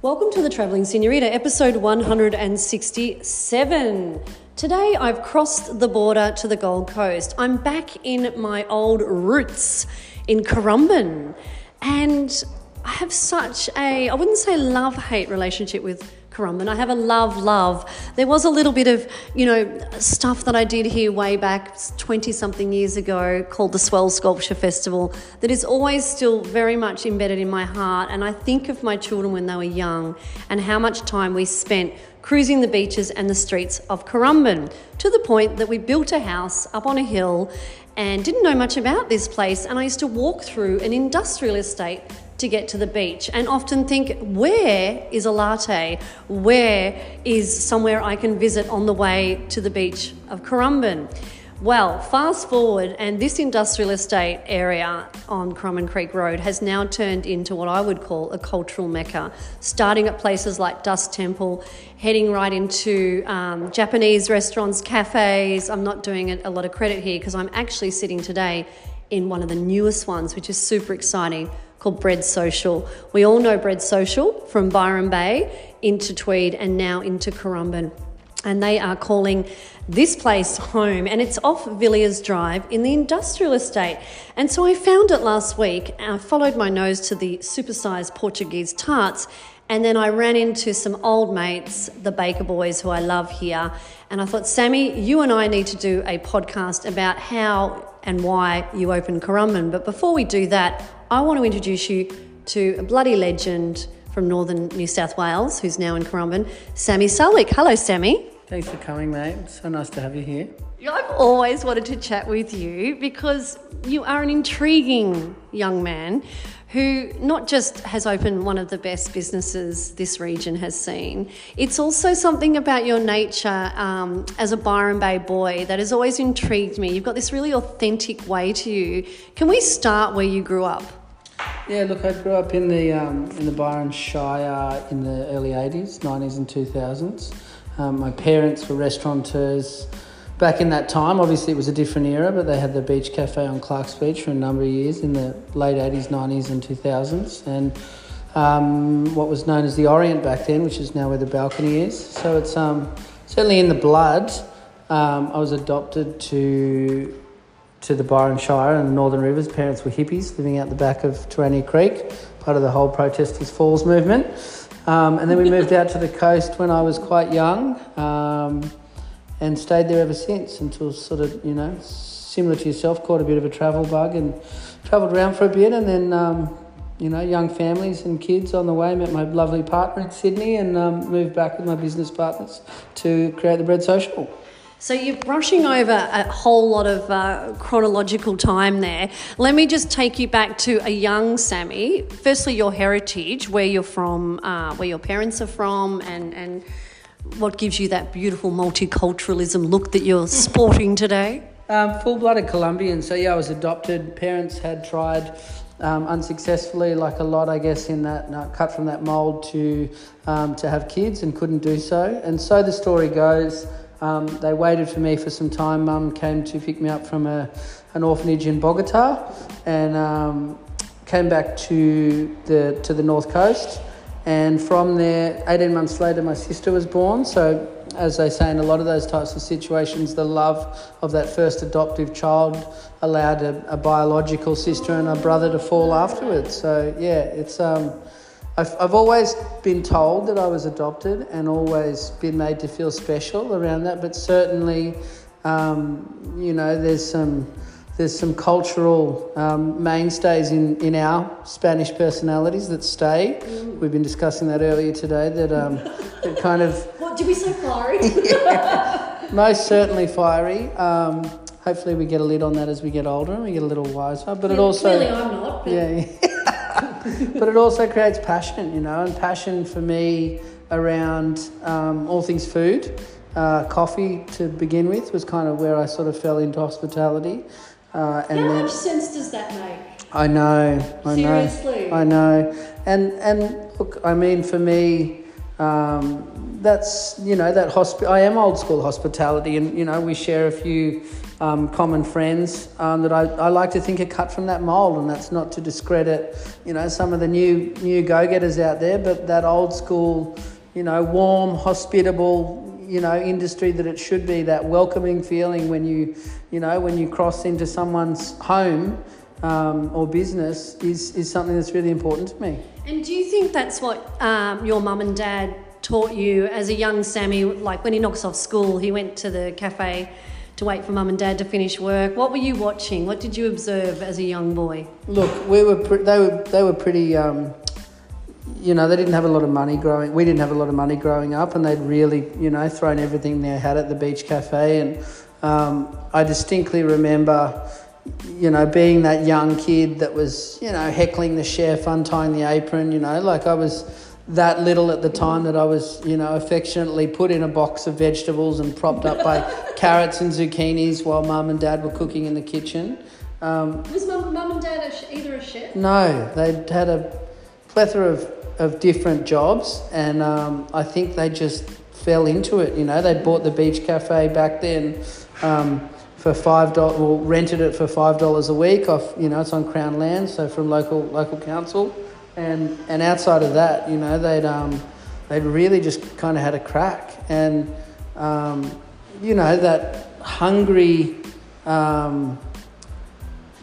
Welcome to the Travelling Senorita, episode 167. Today I've crossed the border to the Gold Coast. I'm back in my old roots in Currumbin. And I have such a, I wouldn't say love hate relationship with Currumbin. I have a love, love. There was a little bit of, you know, stuff that I did here way back 20 something years ago called the Swell Sculpture Festival that is always still very much embedded in my heart. And I think of my children when they were young and how much time we spent cruising the beaches and the streets of Currumbin to the point that we built a house up on a hill and didn't know much about this place. And I used to walk through an industrial estate to get to the beach and often think, where is a latte? Where is somewhere I can visit on the way to the beach of Currumbin? Well, fast forward, and this industrial estate area on Currumbin Creek Road has now turned into what I would call a cultural mecca, starting at places like Dust Temple, heading right into um, Japanese restaurants, cafes. I'm not doing it a lot of credit here because I'm actually sitting today in one of the newest ones, which is super exciting, called Bread Social. We all know Bread Social from Byron Bay into Tweed and now into Currumbin. And they are calling this place home, and it's off Villiers Drive in the industrial estate. And so I found it last week. I followed my nose to the supersized Portuguese tarts, and then I ran into some old mates, the Baker Boys, who I love here. And I thought, Sammy, you and I need to do a podcast about how and why you opened Currumbin. But before we do that, I want to introduce you to a bloody legend from northern New South Wales who's now in Currumbin, Sammy Saulwick. Hello, Sammy. Thanks for coming, mate. So nice to have you here. I've always wanted to chat with you because you are an intriguing young man who not just has opened one of the best businesses this region has seen, it's also something about your nature um, as a Byron Bay boy that has always intrigued me. You've got this really authentic way to you. Can we start where you grew up? Yeah, look, I grew up in the um, in the Byron Shire in the early '80s, '90s, and 2000s. Um, my parents were restaurateurs back in that time. Obviously, it was a different era, but they had the beach cafe on Clarkes Beach for a number of years in the late 80s, 90s, and 2000s. And um, what was known as the Orient back then, which is now where the balcony is. So it's um, certainly in the blood. Um, I was adopted to to the Byron Shire and the Northern Rivers. Parents were hippies living out the back of Terania Creek, part of the whole Protestors Falls movement. Um, and then we moved out to the coast when I was quite young um, and stayed there ever since until sort of, you know, similar to yourself, caught a bit of a travel bug and travelled around for a bit and then, um, you know, young families and kids on the way. Met my lovely partner in Sydney and um, moved back with my business partners to create the Bread Social. So you're brushing over a whole lot of uh, chronological time there. Let me just take you back to a young Sammy. Firstly, your heritage, where you're from, uh, where your parents are from, and and what gives you that beautiful multiculturalism look that you're sporting today. Um, full-blooded Colombian. So yeah, I was adopted. Parents had tried. Um, unsuccessfully, like a lot, I guess, in that uh, cut from that mold to um, to have kids and couldn't do so. And so the story goes. Um, they waited for me for some time. Mum came to pick me up from a, an orphanage in Bogota and um, came back to the, to the north coast. And from there, 18 months later, my sister was born. So, as they say in a lot of those types of situations, the love of that first adoptive child allowed a, a biological sister and a brother to fall afterwards. So, yeah, it's. Um, I've, I've always been told that I was adopted and always been made to feel special around that, but certainly, um, you know, there's some there's some cultural um, mainstays in, in our Spanish personalities that stay. Mm. We've been discussing that earlier today. That um, that kind of. What did we say? Fiery. yeah, most certainly fiery. Um, hopefully, we get a lid on that as we get older and we get a little wiser. But it also. Clearly, I'm not. But... Yeah. But it also creates passion, you know, and passion for me around um, all things food. Uh, coffee to begin with was kind of where I sort of fell into hospitality. Uh, and How then, much sense does that make? I know, I Seriously? know, I know. And and look, I mean, for me, um, that's you know that hospi- I am old school hospitality, and you know we share a few um, common friends um, that I, I like to think are cut from that mold, and that's not to discredit you know some of the new new go getters out there, but that old school, you know, warm, hospitable. You know, industry that it should be that welcoming feeling when you, you know, when you cross into someone's home um, or business is, is something that's really important to me. And do you think that's what um, your mum and dad taught you as a young Sammy? Like when he knocks off school, he went to the cafe to wait for mum and dad to finish work. What were you watching? What did you observe as a young boy? Look, we were pre- they were they were pretty. Um, you know, they didn't have a lot of money growing. We didn't have a lot of money growing up, and they'd really, you know, thrown everything they had at the beach cafe. And um, I distinctly remember, you know, being that young kid that was, you know, heckling the chef, untying the apron. You know, like I was that little at the time that I was, you know, affectionately put in a box of vegetables and propped up by carrots and zucchinis while mum and dad were cooking in the kitchen. Um, was mum, mum and dad a sh- either a chef? No, they'd had a plethora of, of different jobs, and um, I think they just fell into it. You know, they bought the beach cafe back then. Um, for five dollars, well, rented it for five dollars a week off. You know, it's on Crown land, so from local local council and and outside of that, you know, they'd um, they'd really just kind of had a crack, and um, you know that hungry um,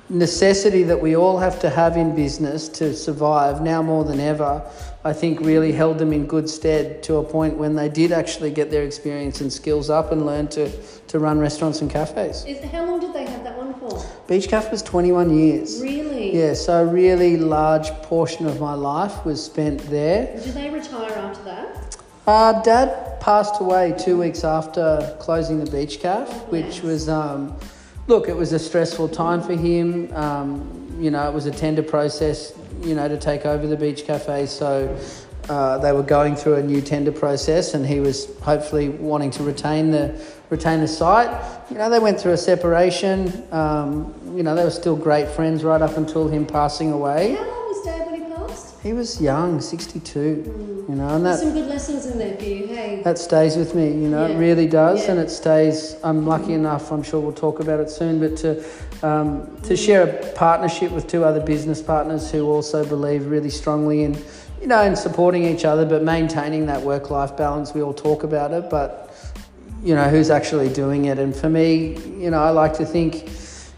necessity that we all have to have in business to survive now more than ever. I think really held them in good stead to a point when they did actually get their experience and skills up and learn to, to run restaurants and cafes. Is, how long did they have that one for? Beach Cafe was 21 years. Really? Yeah, so a really large portion of my life was spent there. Did they retire after that? Uh, Dad passed away two weeks after closing the Beach Cafe, oh, which was, um, look, it was a stressful time for him. Um, you know, it was a tender process you know, to take over the beach cafe. So uh, they were going through a new tender process, and he was hopefully wanting to retain the retain the site. You know, they went through a separation. Um, you know, they were still great friends right up until him passing away. How old was Dad when he passed? He was young, sixty-two. Mm. You know, and that some good lessons in there for you. Hey, that stays with me. You know, yeah. it really does, yeah. and it stays. I'm lucky enough. I'm sure we'll talk about it soon, but to um, to share a partnership with two other business partners who also believe really strongly in, you know, in supporting each other, but maintaining that work-life balance. We all talk about it, but you know, who's actually doing it? And for me, you know, I like to think,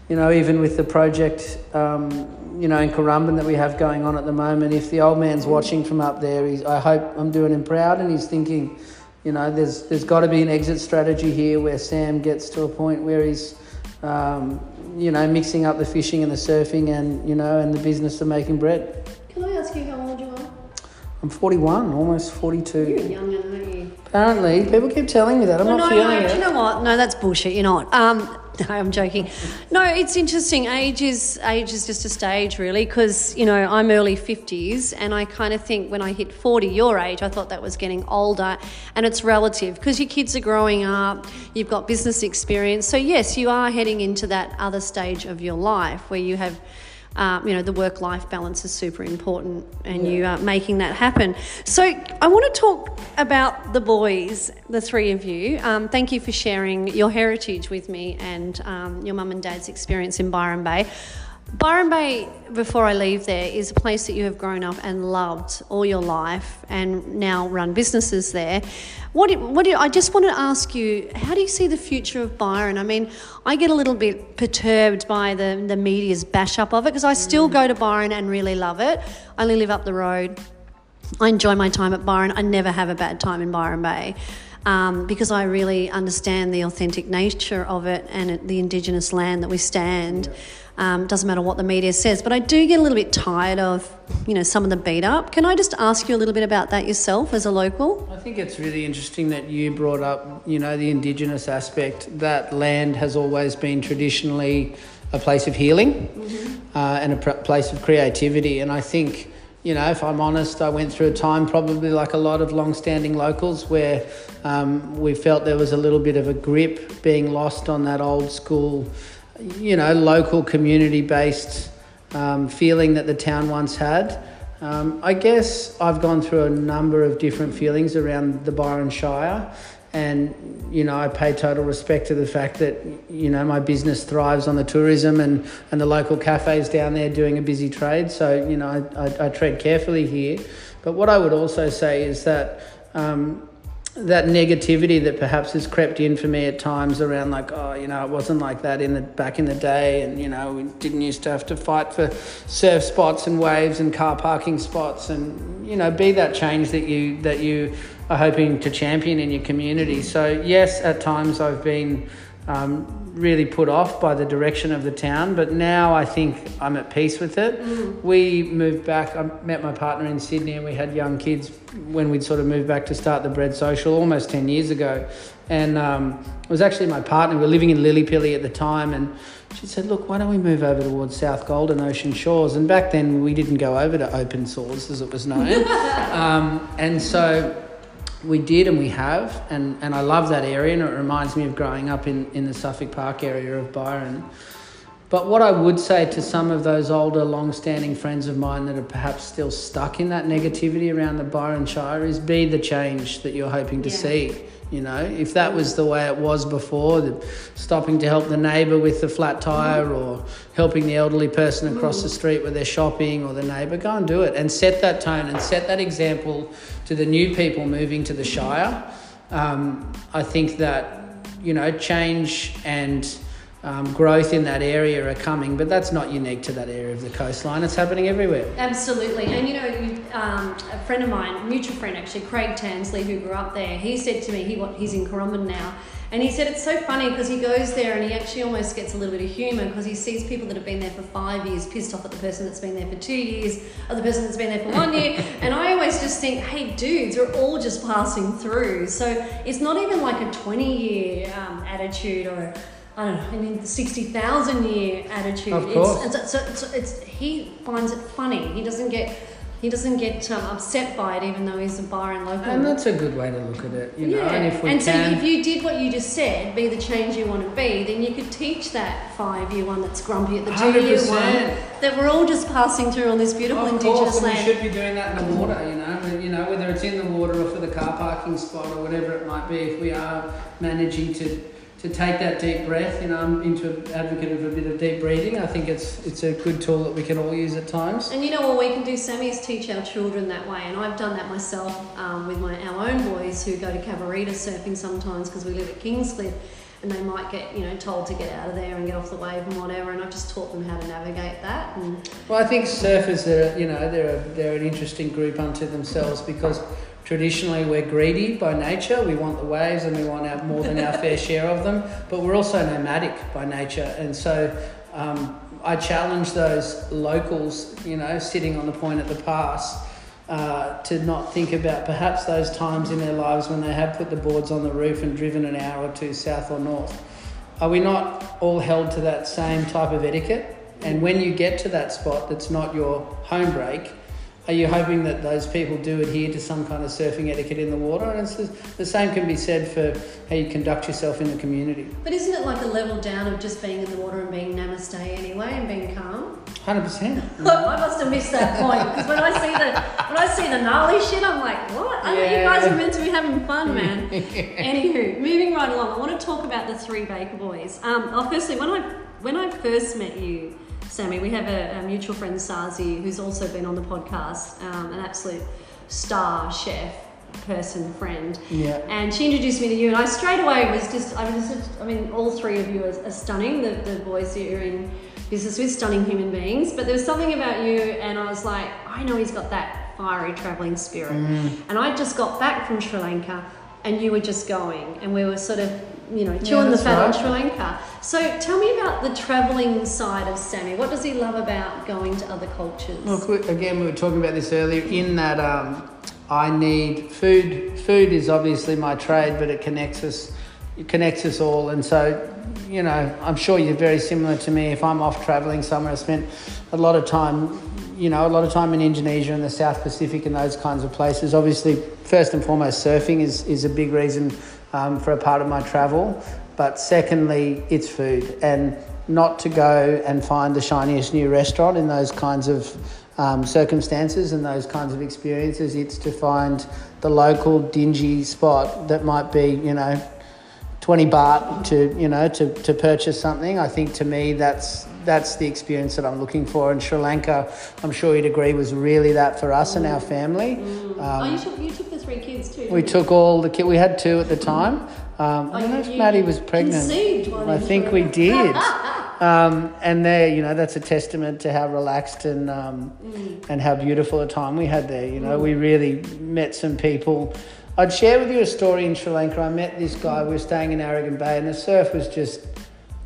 you know, even with the project, um, you know, in Currumbin that we have going on at the moment, if the old man's watching from up there, he's, I hope I'm doing him proud, and he's thinking, you know, there's there's got to be an exit strategy here where Sam gets to a point where he's um, you know, mixing up the fishing and the surfing and, you know, and the business of making bread. Can I ask you how old you are? I'm 41, almost 42. You're young? Apparently. People keep telling me that. I'm well, not no, feeling no, it. Do you know what? No, that's bullshit. You're not. Um, No, I'm joking. No, it's interesting. Age is age is just a stage, really, because you know I'm early 50s, and I kind of think when I hit 40, your age, I thought that was getting older, and it's relative because your kids are growing up, you've got business experience, so yes, you are heading into that other stage of your life where you have um, you know, the work life balance is super important and yeah. you are making that happen. So, I want to talk about the boys, the three of you. Um, thank you for sharing your heritage with me and um, your mum and dad's experience in Byron Bay. Byron Bay, before I leave there, is a place that you have grown up and loved all your life and now run businesses there. What, what do, I just want to ask you, how do you see the future of Byron? I mean, I get a little bit perturbed by the, the media's bash up of it because I still go to Byron and really love it. I only live up the road. I enjoy my time at Byron. I never have a bad time in Byron Bay. Um, because I really understand the authentic nature of it and the Indigenous land that we stand. Um, doesn't matter what the media says, but I do get a little bit tired of, you know, some of the beat up. Can I just ask you a little bit about that yourself as a local? I think it's really interesting that you brought up, you know, the Indigenous aspect. That land has always been traditionally a place of healing mm-hmm. uh, and a pr- place of creativity, and I think you know, if I'm honest, I went through a time probably like a lot of long-standing locals where um, we felt there was a little bit of a grip being lost on that old school you know, local community based um, feeling that the town once had. Um, I guess I've gone through a number of different feelings around the Byron Shire, and you know I pay total respect to the fact that you know my business thrives on the tourism and, and the local cafes down there doing a busy trade. So you know I, I, I tread carefully here, but what I would also say is that. Um, that negativity that perhaps has crept in for me at times around like oh you know it wasn't like that in the back in the day and you know we didn't used to have to fight for surf spots and waves and car parking spots and you know be that change that you that you are hoping to champion in your community. So yes at times I've been um, really put off by the direction of the town, but now I think I'm at peace with it. Mm. We moved back, I met my partner in Sydney and we had young kids when we'd sort of moved back to start the Bread Social almost 10 years ago. And um, it was actually my partner, we were living in Lilli Pilli at the time, and she said, Look, why don't we move over towards South Golden Ocean Shores? And back then we didn't go over to Open Source as it was known. um, and so we did and we have, and, and I love that area, and it reminds me of growing up in, in the Suffolk Park area of Byron. But what I would say to some of those older, long standing friends of mine that are perhaps still stuck in that negativity around the Byron Shire is be the change that you're hoping to yeah. see. You know, if that was the way it was before, stopping to help the neighbour with the flat tyre or helping the elderly person across the street with their shopping or the neighbour, go and do it and set that tone and set that example to the new people moving to the Shire. Um, I think that, you know, change and um, growth in that area are coming, but that's not unique to that area of the coastline. It's happening everywhere. Absolutely. And you know, you, um, a friend of mine, mutual friend actually, Craig Tansley, who grew up there, he said to me, he he's in Currumbin now, and he said it's so funny because he goes there and he actually almost gets a little bit of humour because he sees people that have been there for five years pissed off at the person that's been there for two years, or the person that's been there for one year. and I always just think, hey, dudes, we're all just passing through. So it's not even like a 20 year um, attitude or I don't know, I mean, the 60,000 year attitude. Of course. It's, it's, it's, it's, he finds it funny. He doesn't get he doesn't get um, upset by it, even though he's a Byron local. And that's a good way to look at it, you know. Yeah. And if we and can... so if you did what you just said, be the change you want to be, then you could teach that five-year one that's grumpy at the two-year one that we're all just passing through on this beautiful of indigenous course, land. And we should be doing that in the water, you know. You know, whether it's in the water or for the car parking spot or whatever it might be. If we are managing to to take that deep breath. You know, I'm into an advocate of a bit of deep breathing. I think it's it's a good tool that we can all use at times. And you know what we can do, Sammy, is teach our children that way. And I've done that myself um, with my our own boys who go to Cabarita surfing sometimes because we live at Kingscliff. And they might get, you know, told to get out of there and get off the wave and whatever. And I've just taught them how to navigate that. And well, I think surfers are, you know, they're a, they're an interesting group unto themselves because Traditionally, we're greedy by nature. We want the waves and we want our, more than our fair share of them, but we're also nomadic by nature. And so um, I challenge those locals, you know, sitting on the point at the pass. Uh, to not think about perhaps those times in their lives when they have put the boards on the roof and driven an hour or two south or north. Are we not all held to that same type of etiquette? And when you get to that spot that's not your home break, are you hoping that those people do adhere to some kind of surfing etiquette in the water? And it's the, the same can be said for how you conduct yourself in the community. But isn't it like a level down of just being in the water and being namaste anyway and being calm? Hundred percent. Look, I must have missed that point because when I see the when I see the gnarly shit, I'm like, what? I yeah. you guys are meant to be having fun, man. Anywho, moving right along, I want to talk about the three Baker boys. Um, well, firstly, when I when I first met you Sammy. We have a, a mutual friend, Sazi, who's also been on the podcast, um, an absolute star chef person friend. Yeah. And she introduced me to you, and I straight away was just, I was just, I mean, all three of you are, are stunning. The, the boys that you're in business with, stunning human beings. But there was something about you, and I was like, I know he's got that fiery traveling spirit. Mm. And I just got back from Sri Lanka, and you were just going, and we were sort of you know, chewing yeah, the fat right. on Sri Lanka. So tell me about the travelling side of Sammy. What does he love about going to other cultures? Look, again, we were talking about this earlier. In that, um, I need food. Food is obviously my trade, but it connects us. It connects us all, and so you know, I'm sure you're very similar to me. If I'm off travelling somewhere, I spent a lot of time, you know, a lot of time in Indonesia and the South Pacific and those kinds of places. Obviously, first and foremost, surfing is, is a big reason um, for a part of my travel. But secondly, it's food. And not to go and find the shiniest new restaurant in those kinds of um, circumstances and those kinds of experiences. It's to find the local dingy spot that might be, you know, 20 baht to, you know, to, to purchase something. I think to me that's that's the experience that I'm looking for. And Sri Lanka, I'm sure you'd agree, was really that for us mm. and our family. Mm. Um, oh, you took, you took three kids too. We took all the kids. We had two at the time. Um, I don't know if Maddie was pregnant. I think we did. um, and there, you know, that's a testament to how relaxed and um, mm. and how beautiful a time we had there. You know, mm. we really met some people. I'd share with you a story in Sri Lanka. I met this guy. We were staying in Arugam Bay, and the surf was just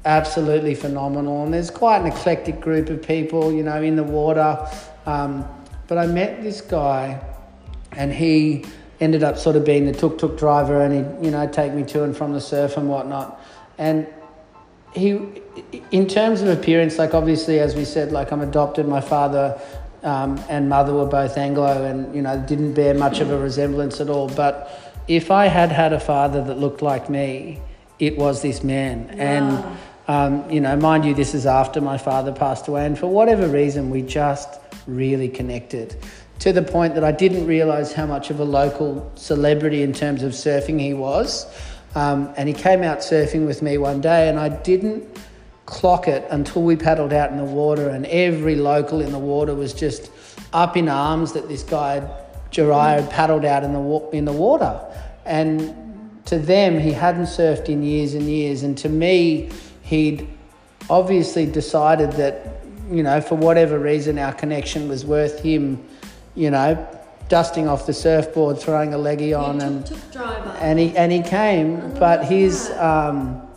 absolutely phenomenal. And there's quite an eclectic group of people, you know, in the water. Um, but I met this guy, and he ended up sort of being the tuk tuk driver, and he'd, you know, take me to and from the surf and whatnot. And he, in terms of appearance, like obviously, as we said, like I'm adopted. My father um, and mother were both Anglo, and you know, didn't bear much of a resemblance at all. But if I had had a father that looked like me, it was this man, wow. and um, you know, mind you, this is after my father passed away, and for whatever reason, we just really connected to the point that I didn't realize how much of a local celebrity in terms of surfing he was. Um, and he came out surfing with me one day, and I didn't clock it until we paddled out in the water, and every local in the water was just up in arms that this guy, Jariah, had paddled out in the, in the water. And to them, he hadn't surfed in years and years, and to me, he'd obviously decided that, you know, for whatever reason, our connection was worth him, you know, dusting off the surfboard, throwing a leggy on, took, and took and he and he came, but his. Um,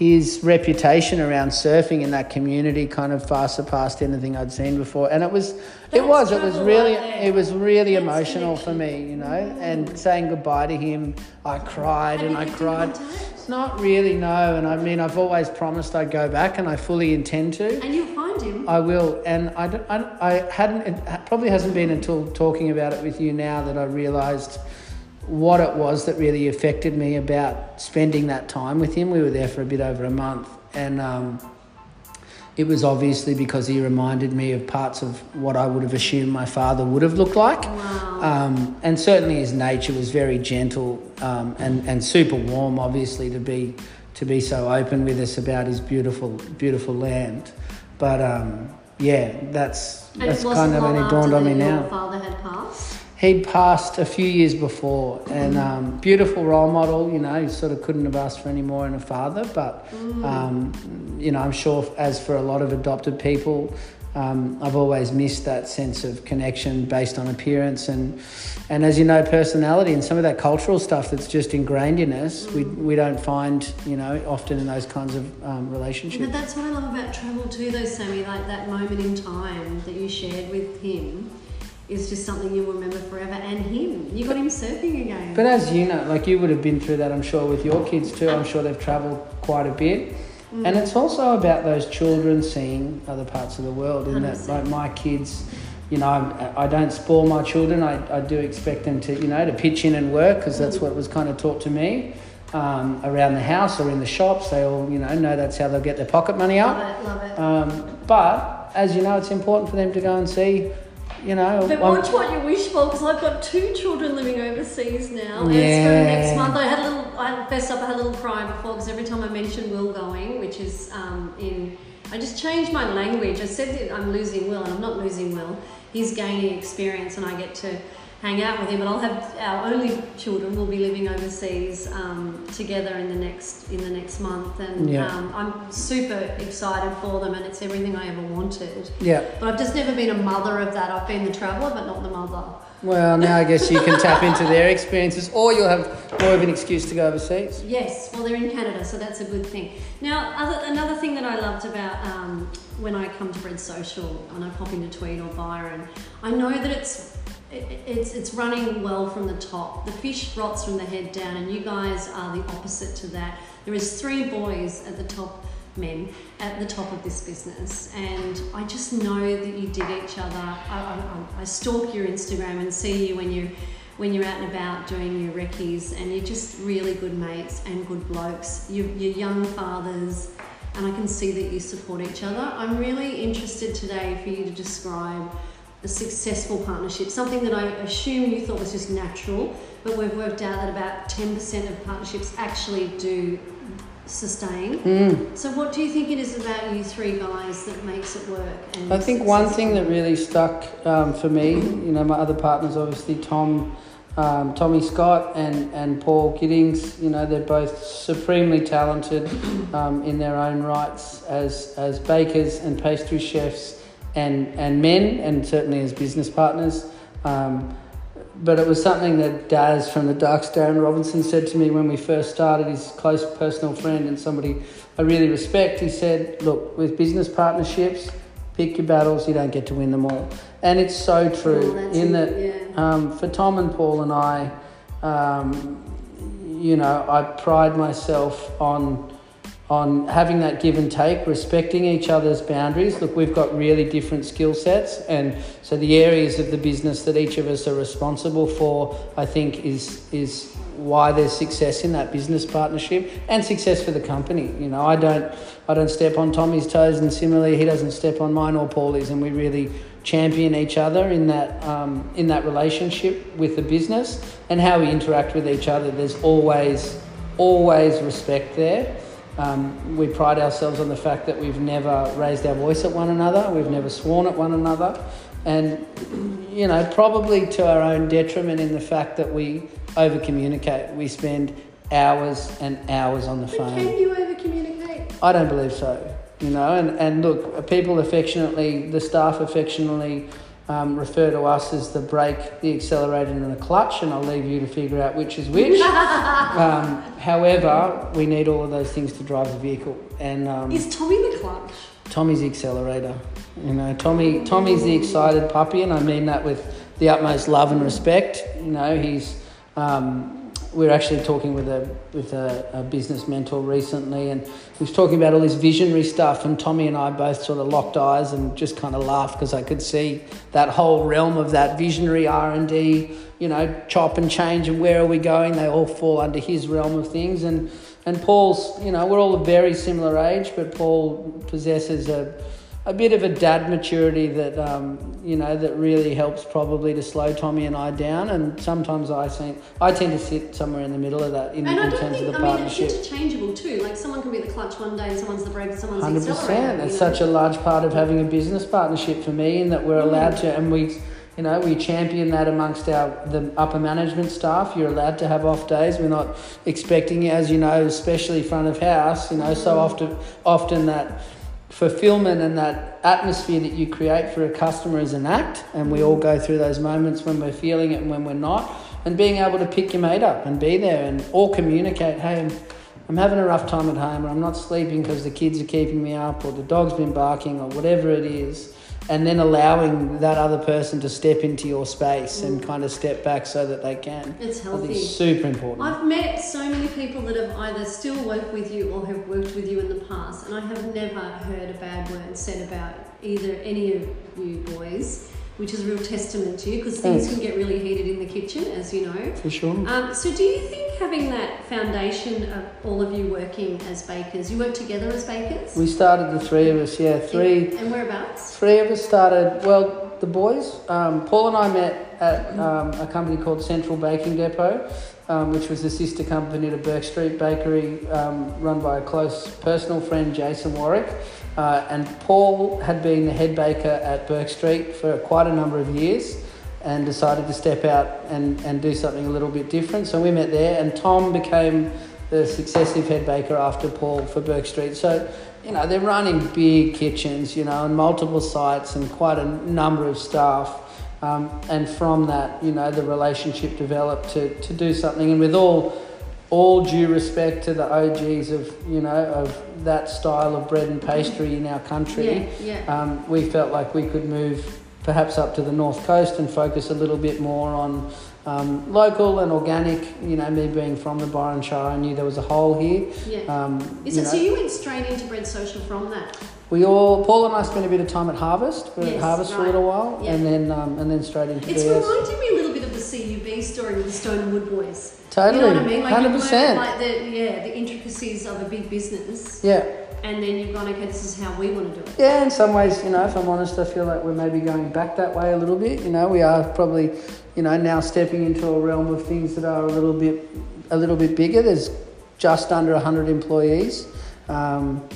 his reputation around surfing in that community kind of far surpassed anything I'd seen before. And it was, That's it was, it was really, it was really That's emotional for me, you know. And saying goodbye to him, I cried and, and I cried. Not really, no. And I mean, I've always promised I'd go back, and I fully intend to. And you'll find him. I will. And I, I, I hadn't. It probably hasn't been until talking about it with you now that I realised what it was that really affected me about spending that time with him. We were there for a bit over a month, and um, it was obviously because he reminded me of parts of what I would have assumed my father would have looked like. Wow. Um, and certainly his nature was very gentle um, and, and super warm, obviously, to be, to be so open with us about his beautiful, beautiful land. But um, yeah, that's, that's kind of only dawned on me now. father had passed? He'd passed a few years before and um, beautiful role model you know he sort of couldn't have asked for any more in a father but mm. um, you know i'm sure as for a lot of adopted people um, I've always missed that sense of connection based on appearance and and as you know personality and some of that cultural stuff that's just ingrained in us mm. we, we don't find you know often in those kinds of um, relationships but that's what I love about travel too though Sammy like that moment in time that you shared with him is just something you'll remember forever. And him, you got him surfing again. But as you know, like you would have been through that, I'm sure, with your kids too. I'm sure they've travelled quite a bit. Mm. And it's also about those children seeing other parts of the world. In 100%. that, like my kids, you know, I, I don't spoil my children. I, I do expect them to, you know, to pitch in and work because that's mm. what was kind of taught to me. Um, around the house or in the shops, they all, you know, know that's how they'll get their pocket money up. Love it, love it. Um, but as you know, it's important for them to go and see you know. But watch what you wish for because I've got two children living overseas now. Yeah. It's for next month. I had a little, I first up, I had a little cry before because every time I mention Will going, which is um, in, I just changed my language. I said that I'm losing Will and I'm not losing Will. He's gaining experience and I get to hang out with him. And I'll have our only children will be living overseas um, together in the next in the next month, and yeah. um, I'm super excited for them, and it's everything I ever wanted. Yeah. But I've just never been a mother of that. I've been the traveller, but not the mother. Well, now I guess you can tap into their experiences, or you'll have more of an excuse to go overseas. Yes, well, they're in Canada, so that's a good thing. Now, other, another thing that I loved about um, when I come to Bread Social and I pop into Tweed or Byron, I know that it's it's it's running well from the top. The fish rots from the head down, and you guys are the opposite to that. There is three boys at the top, men at the top of this business, and I just know that you dig each other. I, I, I stalk your Instagram and see you when you when you're out and about doing your recce's, and you're just really good mates and good blokes. You, you're young fathers and I can see that you support each other. I'm really interested today for you to describe a successful partnership, something that I assume you thought was just natural, but we've worked out that about 10% of partnerships actually do sustain. Mm. So, what do you think it is about you three guys that makes it work? And I think one thing that really stuck um, for me, you know, my other partners, obviously Tom, um, Tommy Scott and, and Paul Giddings, you know, they're both supremely talented um, in their own rights as, as bakers and pastry chefs and, and men, and certainly as business partners. Um, but it was something that Daz from the Darks, Darren Robinson, said to me when we first started, his close personal friend and somebody I really respect. He said, Look, with business partnerships, pick your battles, you don't get to win them all. And it's so true, Oh, in it, that yeah. um, for Tom and Paul and I, um, you know, I pride myself on on having that give and take, respecting each other's boundaries. Look, we've got really different skill sets, and so the areas of the business that each of us are responsible for, I think, is is why there's success in that business partnership and success for the company. You know, I don't I don't step on Tommy's toes, and similarly, he doesn't step on mine or Paulie's, and we really champion each other in that um, in that relationship with the business and how we interact with each other. There's always always respect there. Um, we pride ourselves on the fact that we've never raised our voice at one another, we've never sworn at one another, and you know, probably to our own detriment in the fact that we over communicate. We spend hours and hours on the But phone. can you over communicate? I don't believe so. You know, and, and look, people affectionately, the staff affectionately um, refer to us as the brake, the accelerator, and the clutch, and I'll leave you to figure out which is which. um, however, we need all of those things to drive the vehicle, and um, Is Tommy the clutch? Tommy's the accelerator. You know, Tommy, Tommy's the excited puppy, and I mean that with the utmost love and respect. You know, he's. Um, we're actually talking with a with a, a business mentor recently, and he was talking about all this visionary stuff. And Tommy and I both sort of locked eyes and just kind of laughed because I could see that whole realm of that visionary R and D. You know, chop and change, and where are we going? They all fall under his realm of things, and and Paul's. You know, we're all a very similar age, but Paul possesses a a bit of a dad maturity that um, you know that really helps probably to slow Tommy and I down, and sometimes I think I tend to sit somewhere in the middle of that in, And I in don't terms think, of the I mean, it's interchangeable too. Like someone can be the clutch one day and someone's the brake someone's Hundred the accelerator. percent. That's you know? such a large part of having a business partnership for me, in that we're allowed to, and we, you know, we champion that amongst our the upper management staff. You're allowed to have off days. We're not expecting, as you know, especially front of house. You know, so often, often that fulfillment and that atmosphere that you create for a customer is an act, and we all go through those moments when we're feeling it and when we're not, and being able to pick your mate up and be there and all communicate. Hey. I'm, having a rough time at home, or I'm not sleeping because the kids are keeping me up, or the dog's been barking, or whatever it is, and then allowing that other person to step into your space and mm. kind of step back so that they can. It's I think healthy. super important. I've met so many people that have either still worked with you or have worked with you in the past, and I have never heard a bad word said about either any of you boys, which is a real testament to you because things Thanks. can get really heated in the kitchen, as you know. For sure. Um, so, do you think having that foundation of all of you working as bakers, you work together as bakers? We started the three of us, yeah, three. And whereabouts? Three of us started, well, the boys, um, Paul and I met at um, a company called Central Baking Depot, um, which was the sister company to Bourke Street Bakery, um, run by a close personal friend, Jason Warwick. Uh, and Paul had been the head baker at Bourke Street for quite a number of years and decided to step out and, and do something a little bit different. So we met there, and Tom became the successive head baker after Paul for Bourke Street. So, you know, they're running big kitchens, you know, and multiple sites and quite a number of staff. Um, and from that, you know, the relationship developed to, to do something. And with all all due respect to the OGs of, you know, of that style of bread and pastry in our country, Yeah, yeah. um, we felt like we could move perhaps up to the north coast and focus a little bit more on um, local and organic. You know, me being from the Byron Shire, I knew there was a hole here. yeah. Um, Is you it know, so you went straight into Bread Social from that? we all, Paul and I spent a bit of time at Harvest. We Yes, at Harvest for a little while, Yeah. and then um, and then straight into It's BS. reminding me a little bit of the CUB story with the Stone and Wood Boys. Totally. You know what I mean? Like 100%. learned, like the yeah the intricacies of a big business, Yeah. and then you've gone okay, this is how we want to do it. Yeah, in some ways, you know, if I'm honest, I feel like we're maybe going back that way a little bit. You know, we are probably, you know, now stepping into a realm of things that are a little bit, a little bit bigger. There's just under hundred employees, um,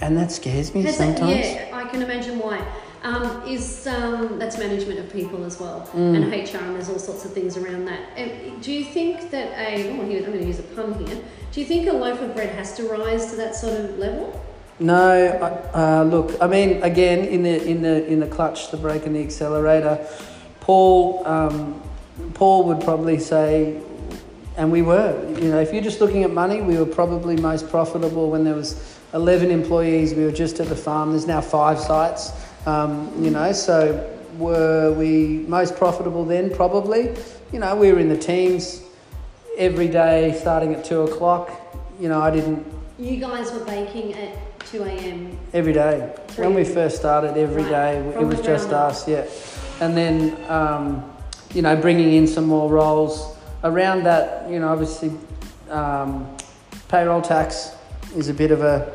and that scares me Has that- sometimes. yeah, I can imagine why. Um, is um, that's management of people as well, Mm. and HR, and there's all sorts of things around that. Um, do you think that a oh, I'm going to use a pun here. Do you think a loaf of bread has to rise to that sort of level? No, uh, look. I mean, again, in the in the in the clutch, the brake, and the accelerator, Paul um, Paul would probably say, and we were. You know, if you're just looking at money, we were probably most profitable when there was 11 employees. We were just at the farm. There's now five sites. Um, you know, so were we most profitable then? Probably. You know, we were in the teens every day, starting at two o'clock. You know, I didn't You guys were baking at 2 a.m. Every day. When we first started, every Right. day it was just up. us, yeah. And then, um, you know, bringing in some more roles around that. You know, obviously, um, payroll tax is a bit of a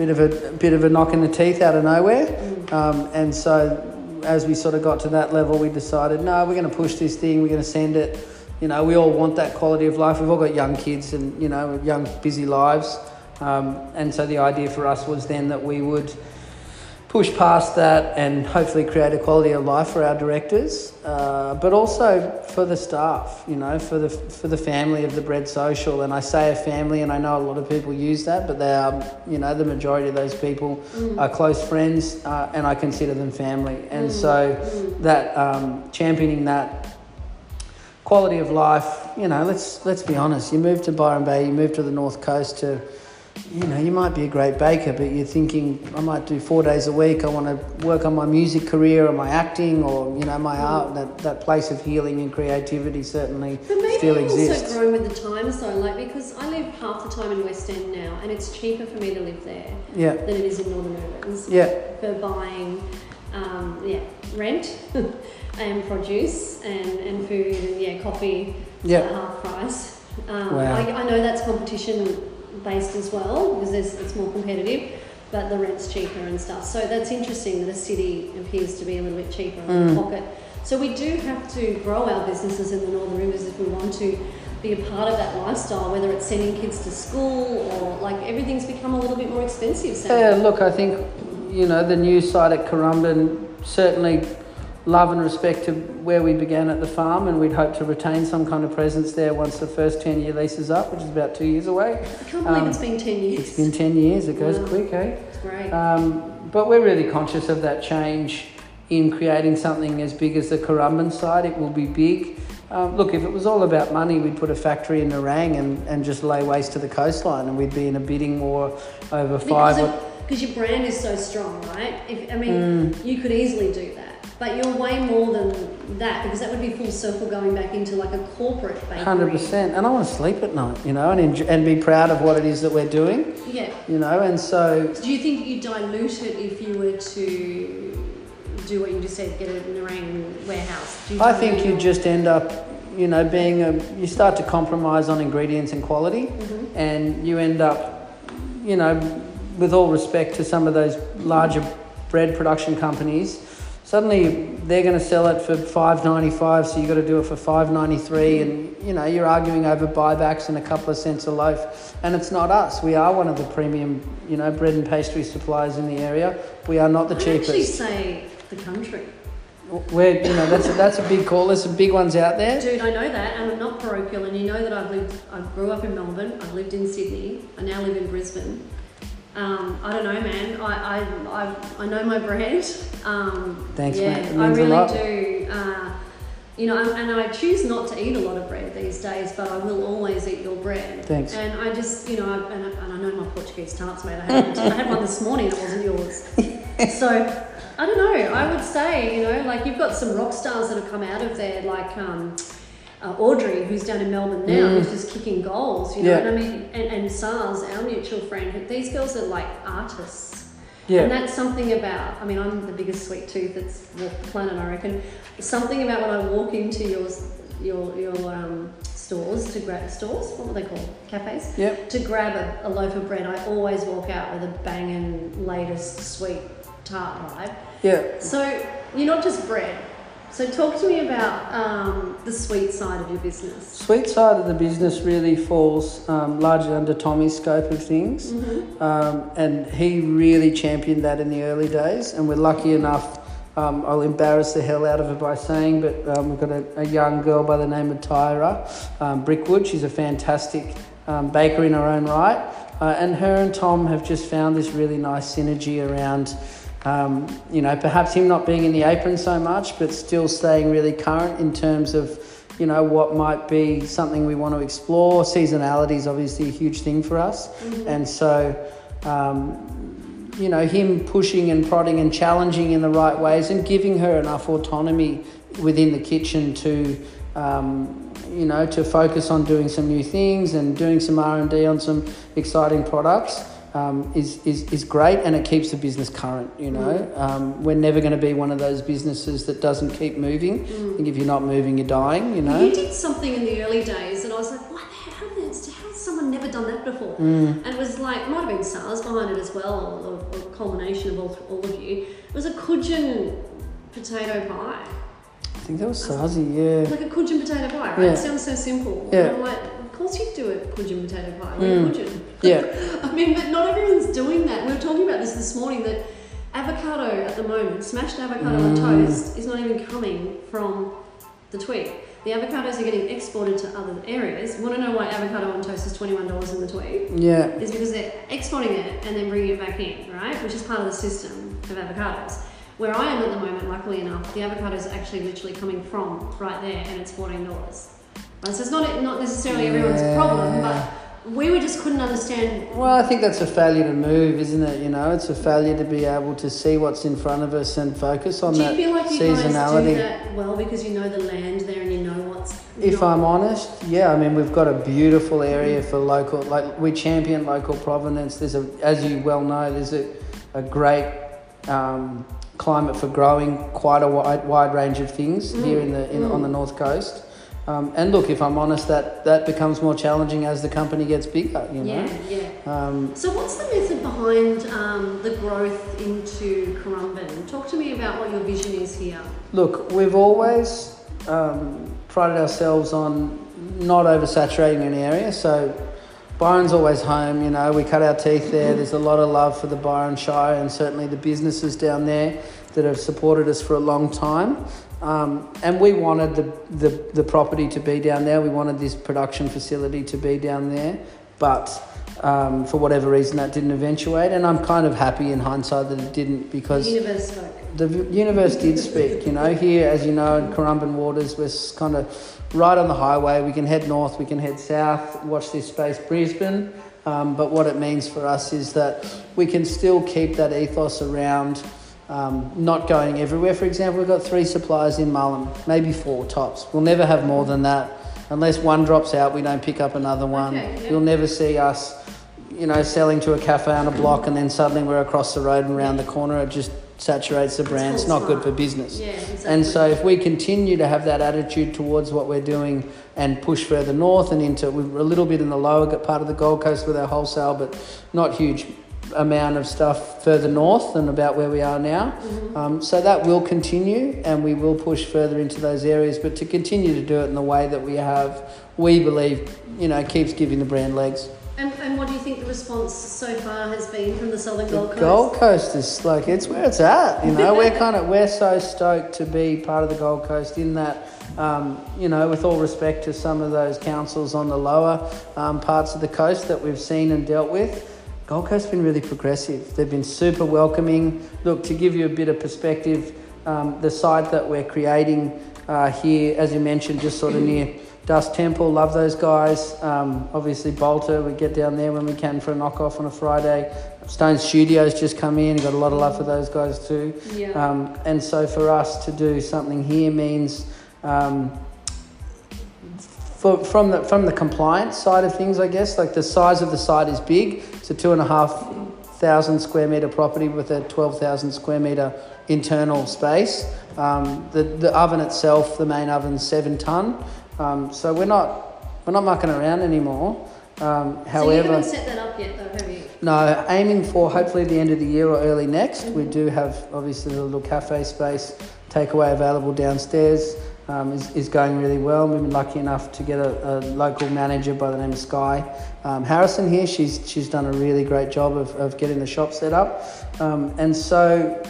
bit of a bit of a knock in the teeth out of nowhere. Mm. Um, and so, as we sort of got to that level, we decided, no, we're going to push this thing. We're going to send it. You know, we all want that quality of life. We've all got young kids and you know, young busy lives. Um, and so the idea for us was then that we would push past that and hopefully create a quality of life for our directors, uh, but also for the staff, you know, for the for the family of the Bread Social. And I say a family, and I know a lot of people use that, but they are, you know, the majority of those people are close friends, uh, and I consider them family. And so that um, championing that quality of life, you know, let's let's be honest. You move to Byron Bay, you move to the north coast to, you know, you might be a great baker, but you're thinking I might do four days a week. I want to work on my music career or my acting or you know my art. That that place of healing and creativity certainly But maybe still you've also exists. grown with the times though, like because I live half the time in West End now, and it's cheaper for me to live there Yeah, than it is in Northern Urbans. yeah, for buying um, yeah, rent and produce and, and food and yeah, coffee yeah. at half price. Um, Wow. I, I know that's competition based as well because there's, it's more competitive, but the rent's cheaper and stuff. So that's interesting that a city appears to be a little bit cheaper in Mm. the pocket. So we do have to grow our businesses in the Northern Rivers if we want to be a part of that lifestyle, whether it's sending kids to school or like everything's become a little bit more expensive. Sam. Yeah, look, I think you know the new site at Currumbin certainly love and respect to where we began at the farm, and we'd hope to retain some kind of presence there once the first ten year lease is up, which is about two years away. I can't believe Um, it's been 10 years. It's been ten years; it goes Wow. quick, eh? It's great. Um, but we're really conscious of that change in creating something as big as the Currumbin site. It will be big. Um, look, if it was all about money, we'd put a factory in Nerang and, and just lay waste to the coastline, and we'd be in a bidding war over five. because, of, because your brand is so strong, right? If, I mean, Mm. you could easily do that, but you're way more than that because that would be full circle going back into like a corporate bakery. Hundred percent, and I want to sleep at night, you know, and enjoy, and be proud of what it is that we're doing, Yeah. you know, and so Do you think you dilute it if you were to do what you just said, get it in a Nerang warehouse? Do you I think you your- just end up, you know, being a you start to compromise on ingredients and quality, Mhm. and you end up, you know, with all respect to some of those larger bread production companies, suddenly they're going to sell it for five ninety five, so you've got to do it for five ninety three, and you know you're arguing over buybacks and a couple of cents a loaf, and it's not us. We are one of the premium, you know, bread and pastry suppliers in the area. We are not the I'd actually say the country. We're, you know, that's a, that's a big call. There's some big ones out there. Dude, I know that, and I'm not parochial, and you know that I've lived, I grew up in Melbourne, I've lived in Sydney, I now live in Brisbane. Um, I don't know, man. I, I, I, I know my brand. Um, Thanks, yeah. It I really do. Uh, you know, and and I choose not to eat a lot of bread these days, but I will always eat your bread. Thanks. And I just, you know, I, and, I- and I know my Portuguese tarts, mate. I had, I had one this morning that wasn't yours. So, I don't know. I would say, you know, like you've got some rock stars that have come out of there, like um, uh, Audrey, who's down in Melbourne now, Mm. who's just kicking goals, you know. Yeah. And I mean, and, and SARS, our mutual friend, these girls are like artists. And that's something about, I mean, I'm the biggest sweet tooth that's walked the planet, I reckon. Something about when I walk into your, your, your um, stores to grab stores. What were they called? Cafes. Yep. To grab a, a loaf of bread, I always walk out with a banging latest sweet tart, right? Yeah. So you're not just bread. So talk to me about um, the sweet side of your business. Sweet side of the business really falls um, largely under Tommy's scope of things, Mm-hmm. um, and he really championed that in the early days. And we're lucky enough. Um, I'll embarrass the hell out of her by saying, but um, we've got a, a young girl by the name of Tyra um, Brickwood. She's a fantastic um, baker in her own right, uh, and her and Tom have just found this really nice synergy around. Um, you know, perhaps him not being in the apron so much, but still staying really current in terms of, you know, what might be something we want to explore. Seasonality is obviously a huge thing for us, and so, um, you know, him pushing and prodding and challenging in the right ways and giving her enough autonomy within the kitchen to, um, you know, to focus on doing some new things and doing some R and D on some exciting products um, is, is, is great and it keeps the business current. You know, um, we're never going to be one of those businesses that doesn't keep moving. I think if you're not moving, you're dying. You know. You did something in the early days, and I was like, what the hell? How, has- someone never done that before? Mm. And it was like, might have been SARS behind it as well, or, or a culmination of all, all of you. It was a Cajun potato pie. I think that was Sazi. Yeah. Like a Cajun potato pie, right? Yeah. It sounds so simple. Yeah. And I'm like, of course you'd do a Cajun potato pie. We're Mm. Cajun. Yeah. I mean, but not everyone's doing that. We were talking about this this morning that avocado at the moment, smashed avocado on Mm. toast, is not even coming from the Tweed. The avocados are getting exported to other areas. Want to know why avocado on toast is $21 in the Tweed? Yeah. Is because they're exporting it and then bringing it back in, right? Which is part of the system of avocados. Where I am at the moment, luckily enough, the avocados are actually literally coming from right there and it's $14. So it's not, not necessarily everyone's Yeah. problem, but we were just couldn't understand Well, I think that's a failure to move, isn't it? You know, it's a failure to be able to see what's in front of us and focus on Do that like you guys do seasonality. that well because you know the land there and you know what's If I'm honest, yeah, I mean we've got a beautiful area for local. Like we champion local provenance. There's a, as you well know, there's a, a great um, climate for growing quite a wide, wide range of things Mm, here in the in, on the north coast. Um, and look, if I'm honest, that that becomes more challenging as the company gets bigger. You know. yeah, yeah. Um, So what's the method behind um, the growth into Currumbin? Talk to me about what your vision is here. Look, we've always um, prided ourselves on not oversaturating an area. So Byron's always home, you know, we cut our teeth there. There's a lot of love for the Byron Shire and certainly the businesses down there that have supported us for a long time. Um, and we wanted the, the, the property to be down there. We wanted this production facility to be down there. But um, for whatever reason, that didn't eventuate. And I'm kind of happy in hindsight that it didn't because The universe spoke. the universe did speak. You know, here, as you know, in Currumbin Waters, we're kind of right on the highway. We can head north, we can head south. Watch this space, Brisbane. Um, but what it means for us is that we can still keep that ethos around. Um, not going everywhere. For example, we've got three suppliers in Mullum, maybe four tops. We'll never have more than that. Unless one drops out, we don't pick up another one. Okay. You'll never see us, you know, selling to a cafe on a block and then suddenly we're across the road and around the corner. It just saturates the brand. It's not good for business. Yeah, exactly. And so, if we continue to have that attitude towards what we're doing and push further north and into, we're a little bit in the lower part of the Gold Coast with our wholesale, but not huge amount of stuff further north than about where we are now. Um, so that will continue, and we will push further into those areas. But to continue to do it in the way that we have, we believe, you know, keeps giving the brand legs. And, and what do you think the response so far has been from the Southern The Gold Coast? The Gold Coast is like it's where it's at. You know, we're kind of we're so stoked to be part of the Gold Coast. In that, um, you know, with all respect to some of those councils on the lower um, parts of the coast that we've seen and dealt with, Gold Coast's been really progressive. They've been super welcoming. Look, to give you a bit of perspective, um, the site that we're creating uh, here, as you mentioned, just sort of near. Dust Temple, love those guys. Um, obviously, Balter, we get down there when we can for a knockoff on a Friday. Stone Studios just come in, got a lot of love for those guys too. Yeah. Um, and so for us to do something here means, um, for, from the from the compliance side of things, I guess, like the size of the site is big. It's a two and a half thousand square meter property with a twelve thousand square meter internal space. Um, the the oven itself, the main oven's seven ton. Um, so we're not we're not mucking around anymore. Um, so you however, haven't set that up yet, though, have you? no, aiming for hopefully the end of the year or early next. We do have obviously the little cafe space, takeaway available downstairs. Um, is, is going really well. We've been lucky enough to get a, a local manager by the name of Sky um, Harrison here. She's she's done a really great job of, of getting the shop set up, um, and so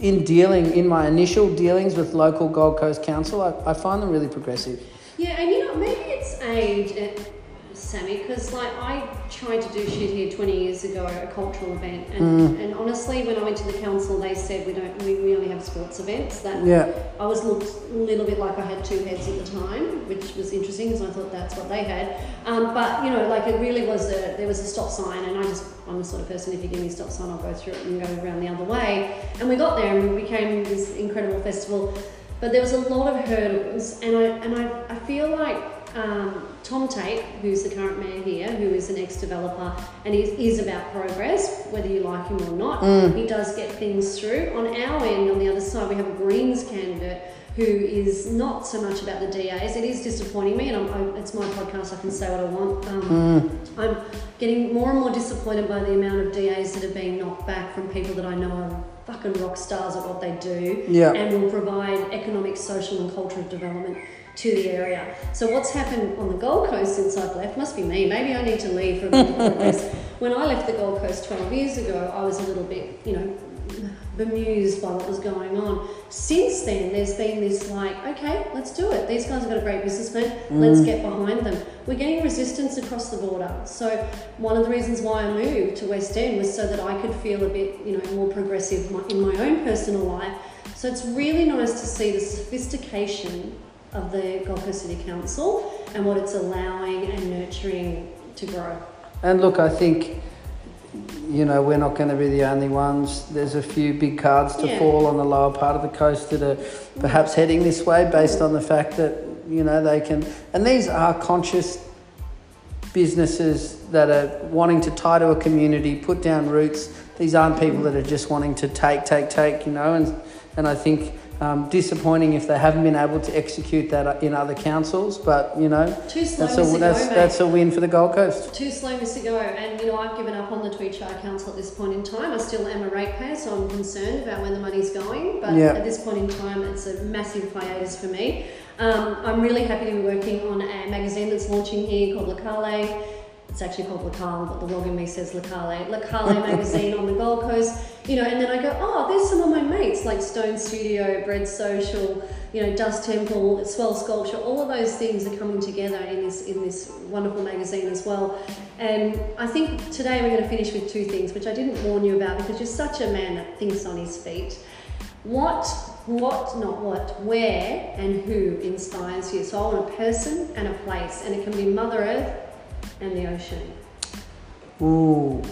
in dealing in my initial dealings with local Gold Coast Council, I, I find them really progressive. Yeah, and you know, maybe it's age, Sammy, because like I tried to do shit here 20 years ago, a cultural event, and, and honestly, when I went to the council, they said we don't, we, we only have sports events. That Yeah. I was looked a little bit like I had two heads at the time, which was interesting because I thought that's what they had. Um, but you know, like it really was a there was a stop sign, and I just I'm the sort of person if you give me a stop sign, I'll go through it and go around the other way. And we got there, and we became this incredible festival. But there was a lot of hurdles, and I and I, I feel like um, Tom Tate, who's the current mayor here, who is an ex-developer, and he is about progress, whether you like him or not. He does get things through. On our end, on the other side, we have a Greens candidate who is not so much about the DAs. It is disappointing me, and I'm, I, it's my podcast. I can say what I want. Um, I'm getting more and more disappointed by the amount of DAs that are being knocked back from people that I know are fucking rock stars at what they do Yeah. and will provide economic, social, and cultural development to the area. So what's happened on the Gold Coast since I've left must be me. Maybe I need to leave for a bit of progress. When I left the Gold Coast 12 years ago, I was a little bit, you know, bemused by what was going on. Since then, there's been this like, okay, let's do it. These guys have got a great business plan. Let's mm. get behind them. We're getting resistance across the border. So one of the reasons why I moved to West End was so that I could feel a bit, you know, more progressive in my own personal life. So it's really nice to see the sophistication of the Gold Coast City Council and what it's allowing and nurturing to grow. And look, I think, you know, we're not going to be the only ones. There's a few big cards to Yeah. fall on the lower part of the coast that are perhaps heading this way based on the fact that, you know, they can. And these are conscious businesses that are wanting to tie to a community, put down roots. These aren't people that are just wanting to take, take, take, you know. And, and I think um, disappointing if they haven't been able to execute that in other councils, but, you know, Too slow that's a, that's, Go, that's a win for the Gold Coast. Too slow, Mr. Go. And you know, I've given up on the Tweed Shire Council at this point in time. I still am a ratepayer, so I'm concerned about where the money's going. But Yeah. at this point in time, it's a massive hiatus for me. Um, I'm really happy to be working on a magazine that's launching here called Locale. It's actually called Locale, but the log in me says Locale. Locale magazine on the Gold Coast. You know, and then I go, oh, there's some of my mates like Stone Studio, Bread Social, you know, Dust Temple, Swell Sculpture. All of those things are coming together in this in this wonderful magazine as well. And I think today we're going to finish with two things, which I didn't warn you about because you're such a man that thinks on his feet. What, what, not what, where, and who inspires you? So I want a person and a place, and it can be Mother Earth and the ocean. Ooh.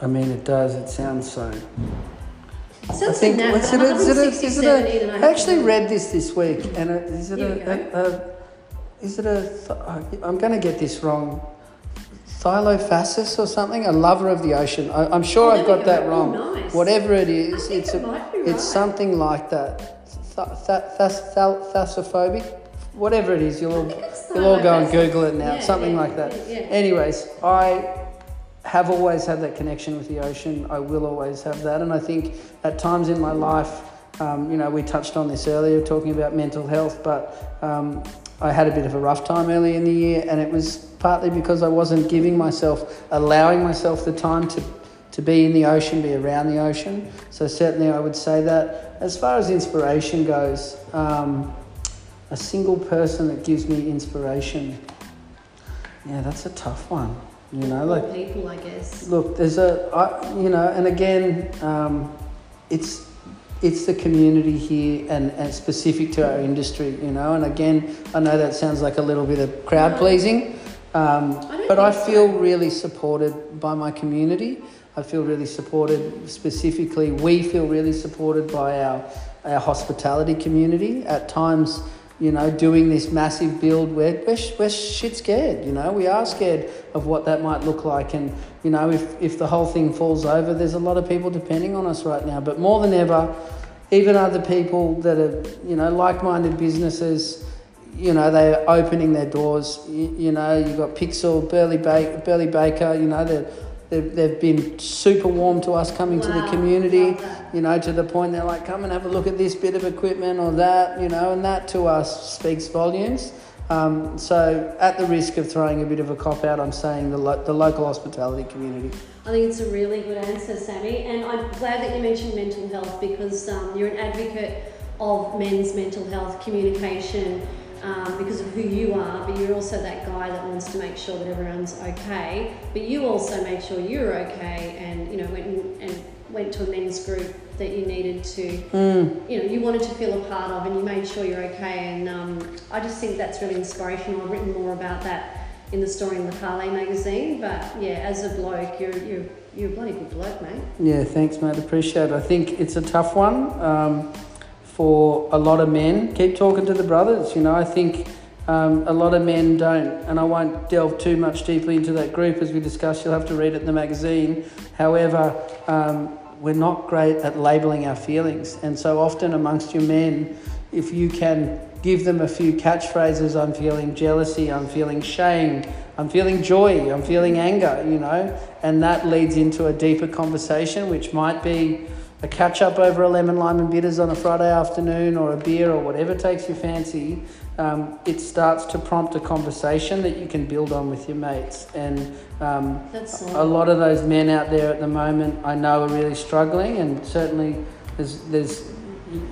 I mean, it does. It sounds so. I think. What's it? It? A, is it 167 a, I actually read this this week, and it, is it a, a, a? Is it a? Th- I'm going to get this wrong. Thylophasis or something? A lover of the ocean. I, I'm sure Oh, I've got go. that Oh, wrong. nice. Whatever it is, it's it a, might it's something like that. Th- th- thal- Thassophobic. Whatever it is, you'll all, you'll all go and. Google it now. Yeah, something yeah, like that. yeah. Anyways, I have always had that connection with the ocean. I will always have that. And I think at times in my life, um, you know, we touched on this earlier, talking about mental health, but um, I had a bit of a rough time early in the year, and it was partly because I wasn't giving myself, allowing myself the time to, to be in the ocean, be around the ocean. So certainly I would say that. As far as inspiration goes, um, a single person that gives me inspiration, yeah, that's a tough one. You know, like All people, I guess. Look, there's a, I, you know, and again, um, it's it's the community here and, and specific to our industry, you know. And again, I know that sounds like a little bit of crowd pleasing, um, I but I think so. feel really supported by my community. I feel really supported. Specifically, we feel really supported by our our hospitality community. At times, you know, doing this massive build, we're, we're, we're shit scared, you know, we are scared of what that might look like. And, you know, if, if the whole thing falls over, there's a lot of people depending on us right now. But more than ever, even other people that are, you know, like minded businesses, you know, they're opening their doors. You, you know, you've got Pixel, Burleigh, ba- Burleigh Baker, you know, they're, they've, they've been super warm to us coming to the community. You know, to the point they're like, come and have a look at this bit of equipment or that, you know, and that to us speaks volumes. Um, so, at the risk of throwing a bit of a cop out, I'm saying the, lo- the local hospitality community. I think it's a really good answer, Sammy, and I'm glad that you mentioned mental health because um, you're an advocate of men's mental health communication um, because of who you are, but you're also that guy that wants to make sure that everyone's okay. But you also make sure you're okay, and you know and, and went to a men's group that you needed to, you know, you wanted to feel a part of, and you made sure you're okay. And um, I just think that's really inspirational. I've written more about that in the story in the Carly magazine. But yeah, as a bloke, you're you're you're a bloody good bloke, mate. Yeah, thanks, mate. Appreciate it. I think it's a tough one um, for a lot of men. Keep talking to the brothers. You know, I think um, a lot of men don't, and I won't delve too much deeply into that group as we discussed. You'll have to read it in the magazine. However, um, we're not great at labelling our feelings, and so often amongst your men, if you can give them a few catchphrases, I'm feeling jealousy, I'm feeling shame, I'm feeling joy, I'm feeling anger, you know, and that leads into a deeper conversation, which might be a catch up over a lemon lime and bitters on a Friday afternoon or a beer or whatever takes your fancy. Um, it starts to prompt a conversation that you can build on with your mates. And um, a lot of those men out there at the moment I know are really struggling, and certainly there's, there's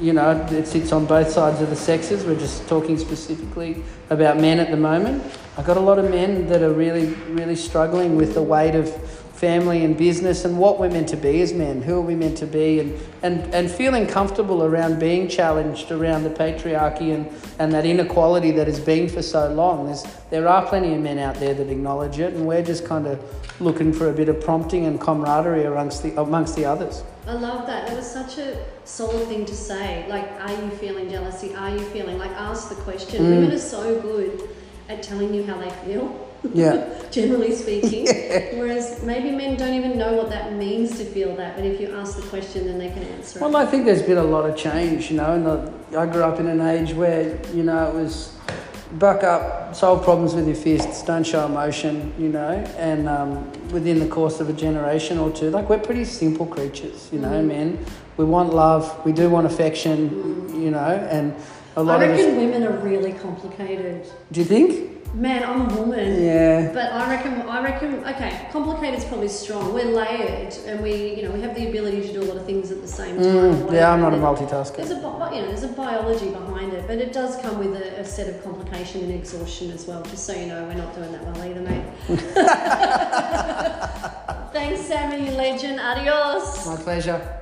you know, it sits on both sides of the sexes. We're just talking specifically about men at the moment. I've got a lot of men that are really, really struggling with the weight of family and business and what we're meant to be as men. Who are we meant to be? And, and, and feeling comfortable around being challenged around the patriarchy and, and that inequality that has been for so long. There's, there are plenty of men out there that acknowledge it, and we're just kind of looking for a bit of prompting and camaraderie amongst the, amongst the others. I love that. That was such a solid thing to say. Like, are you feeling jealousy? Are you feeling like ask the question? Mm. Women are so good at telling you how they feel. Yeah. generally speaking. Whereas maybe men don't even know what that means to feel that, but if you ask the question, then they can answer Well, it. I think there's been a lot of change, you know. And I grew up in an age where, you know, it was buck up, solve problems with your fists, don't show emotion, you know. And um, within the course of a generation or two, like we're pretty simple creatures, you know, Mhm. men. We want love, we do want affection, you know, and a I lot of reckon us. women are really complicated. Do you think? Man, I'm a woman. Yeah. But I reckon, I reckon, okay, complicated is probably strong. We're layered, and we, you know, we have the ability to do a lot of things at the same time. Mm, yeah, I'm not a multitasker. There's a, you know, there's a biology behind it, but it does come with a, a set of complication and exhaustion as well. Just so you know, we're not doing that well either, mate. Thanks, Sammy, you legend. Adios. My pleasure.